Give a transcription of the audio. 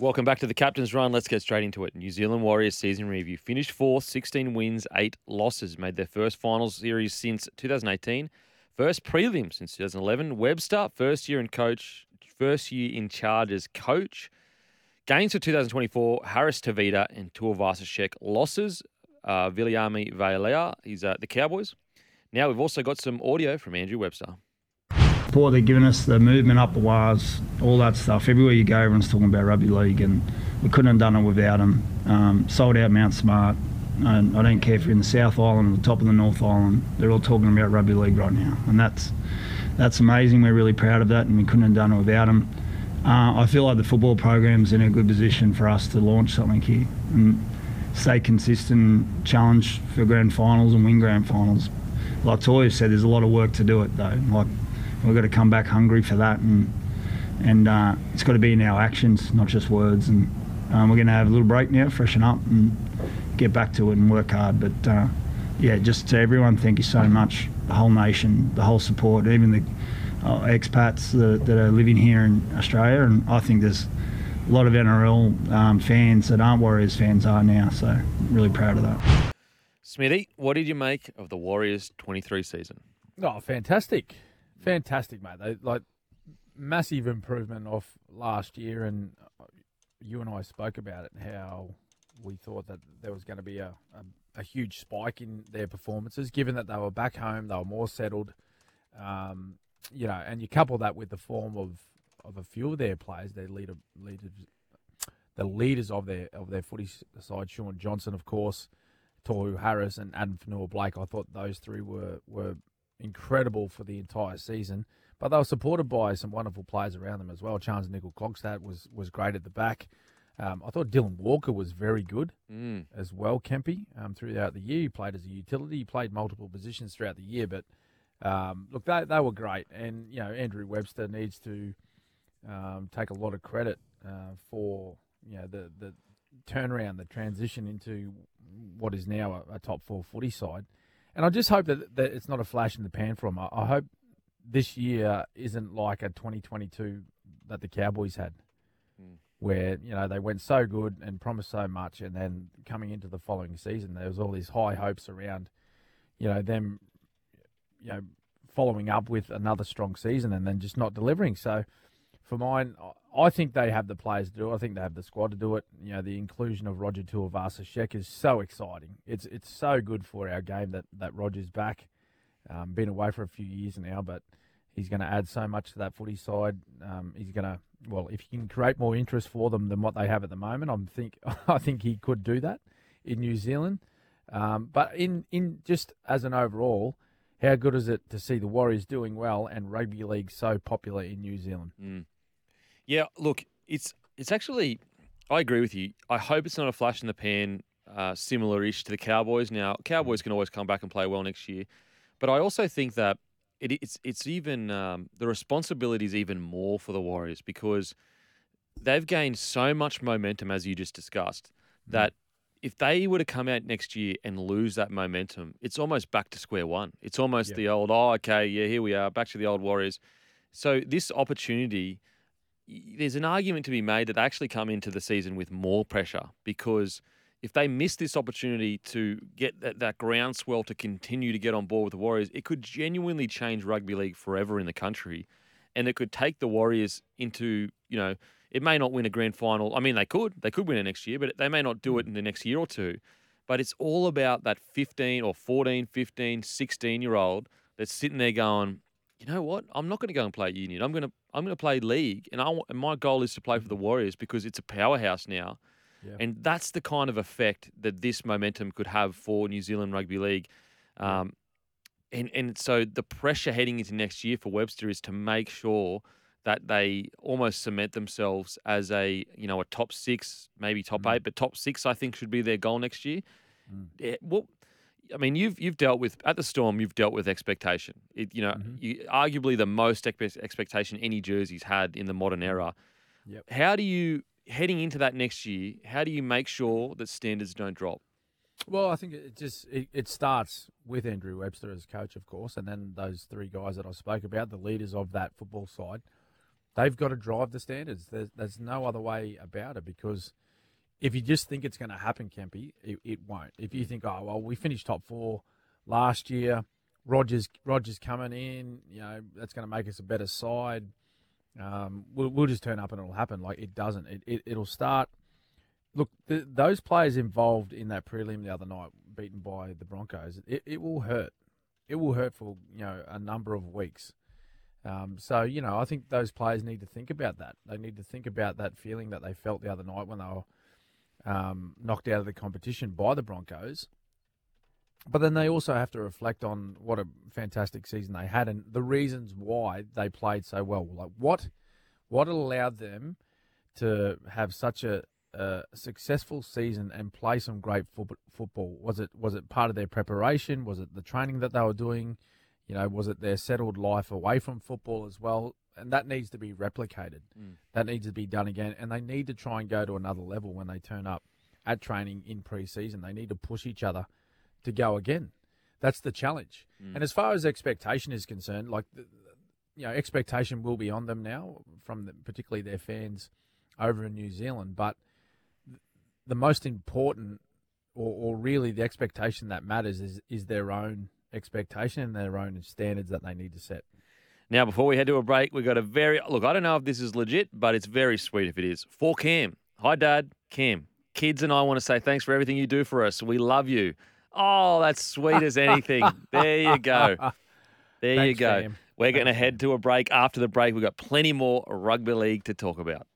Welcome back to the Captain's Run. Let's get straight into it. New Zealand Warriors season review. Finished fourth, 16 wins, 8 losses. Made their first finals series since 2018. First prelim since 2011. Webster, first year in coach, first year in charge as coach. Gains for 2024, Harris Tavita and Tuivasa-Sheck. Losses, uh, Viliami Vailea, he's at the Cowboys. Now we've also got some audio from Andrew Webster. Support they're giving us, the movement up the Wahs, all that stuff. Everywhere you go, everyone's talking about rugby league, and we couldn't have done it without them. Um, sold out Mount Smart. And I don't care if you're in the South Island or the top of the North Island, they're all talking about rugby league right now, and that's that's amazing. We're really proud of that, and we couldn't have done it without them. Uh, I feel like the football program's in a good position for us to launch something here and stay consistent, challenge for grand finals and win grand finals. Like Toya said, there's a lot of work to do it though. Like we've got to come back hungry for that, and and uh, it's got to be in our actions, not just words. And um, we're going to have a little break now, freshen up, and get back to it and work hard. But uh, yeah, just to everyone, thank you so much, the whole nation, the whole support, even the uh, expats that, that, are living here in Australia, and I think there's a lot of NRL um, fans that aren't Warriors fans are now. So really proud of that. Smithy, what did you make of the Warriors 23 season? Oh, fantastic fantastic, mate. They like massive improvement off last year, and uh, you and I spoke about it. How we thought that there was going to be a, a, a huge spike in their performances, given that they were back home, they were more settled. Um, you know, and you couple that with the form of, of a few of their players, their leader, leaders, the leaders of their of their footy side, Shaun Johnson, of course, Tohu Harris, and Adam Fonua-Blake. I thought those three were were incredible for the entire season. But they were supported by some wonderful players around them as well. Charnze Nicoll-Klokstad was was great at the back. Um, I thought Dylan Walker was very good mm. as well, Kempy, um, throughout the year. He played as a utility. He played multiple positions throughout the year. But um, look, they, they were great. And, you know, Andrew Webster needs to um, take a lot of credit uh, for, you know, the, the turnaround, the transition into what is now a, a top four footy side. And I just hope that, that it's not a flash in the pan for them. I, I hope this year isn't like a 2022 that the Cowboys had, mm. where you know they went so good and promised so much, and then coming into the following season, there was all these high hopes around, you know, them, you know, following up with another strong season and then just not delivering. So, for mine, I think they have the players to do it. I think they have the squad to do it. You know, the inclusion of Roger Tuivasa-Sheck is so exciting. It's it's so good for our game that, that Roger's back. Um, been away for a few years now, but he's going to add so much to that footy side. Um, he's going to well, if he can create more interest for them than what they have at the moment, I think I think he could do that in New Zealand. Um, but in in just as an overall, how good is it to see the Warriors doing well and rugby league so popular in New Zealand? Mm. Yeah, look, it's it's actually. I agree with you. I hope it's not a flash in the pan, uh, similar-ish to the Cowboys. Now, Cowboys can always come back and play well next year, but I also think that it, it's it's even um, the responsibility is even more for the Warriors because they've gained so much momentum, as you just discussed, mm. that if they were to come out next year and lose that momentum, it's almost back to square one. It's almost the old, oh, okay, yeah, here we are, back to the old Warriors. So this opportunity there's an argument to be made that they actually come into the season with more pressure because if they miss this opportunity to get that, that groundswell to continue to get on board with the Warriors, it could genuinely change rugby league forever in the country. And it could take the Warriors into, you know, it may not win a grand final. I mean, they could. They could win it next year, but they may not do it in the next year or two. But it's all about that 15 or 14, 15, 16 year old that's sitting there going, you know what? I'm not going to go and play union. I'm going to I'm going to play league, and I and my goal is to play for the Warriors because it's a powerhouse now, yeah. and that's the kind of effect that this momentum could have for New Zealand Rugby League. Um, and and so the pressure heading into next year for Webster is to make sure that they almost cement themselves as a you know a top six, maybe top Mm. eight, but top six I think should be their goal next year. Mm. Yeah, well, I mean, you've you've dealt with at the Storm. You've dealt with expectation. It, you know, Mhm. you, arguably the most expectation any jersey's had in the modern era. Yep. How do you heading into that next year? How do you make sure that standards don't drop? Well, I think it just it, it starts with Andrew Webster as coach, of course, and then those three guys that I spoke about, the leaders of that football side, they've got to drive the standards. There's, there's no other way about it because if you just think it's going to happen, Kempy, it, it won't. If you think, oh well, we finished top four last year, Rogers Rogers coming in, you know that's going to make us a better side. Um, we'll, we'll just turn up and it'll happen. Like it doesn't. It, it it'll start. Look, the, those players involved in that prelim the other night, beaten by the Broncos, it, it will hurt. It will hurt for you know a number of weeks. Um, so you know, I think those players need to think about that. They need to think about that feeling that they felt the other night when they were um, knocked out of the competition by the Broncos. But then they also have to reflect on what a fantastic season they had and the reasons why they played so well. Like what, what allowed them to have such a, a successful season and play some great fo- football? Was it was it part of their preparation? Was it the training that they were doing? You know, was it their settled life away from football as well? And that needs to be replicated. Mm. That needs to be done again. And they need to try and go to another level when they turn up at training in pre-season. They need to push each other to go again. That's the challenge. Mm. And as far as expectation is concerned, like you know, expectation will be on them now from the, particularly their fans over in New Zealand. But the most important, or, or really the expectation that matters, is is their own expectation and their own standards that they need to set. Now, before we head to a break, we've got a very look. I don't know if this is legit, but it's very sweet if it is. For Cam, hi Dad, Cam. Kids and I want to say thanks for everything you do for us. We love you. Oh, that's sweet as anything. there you go. There you go. Cam. We're going to head to a break. After the break, we've got plenty more rugby league to talk about.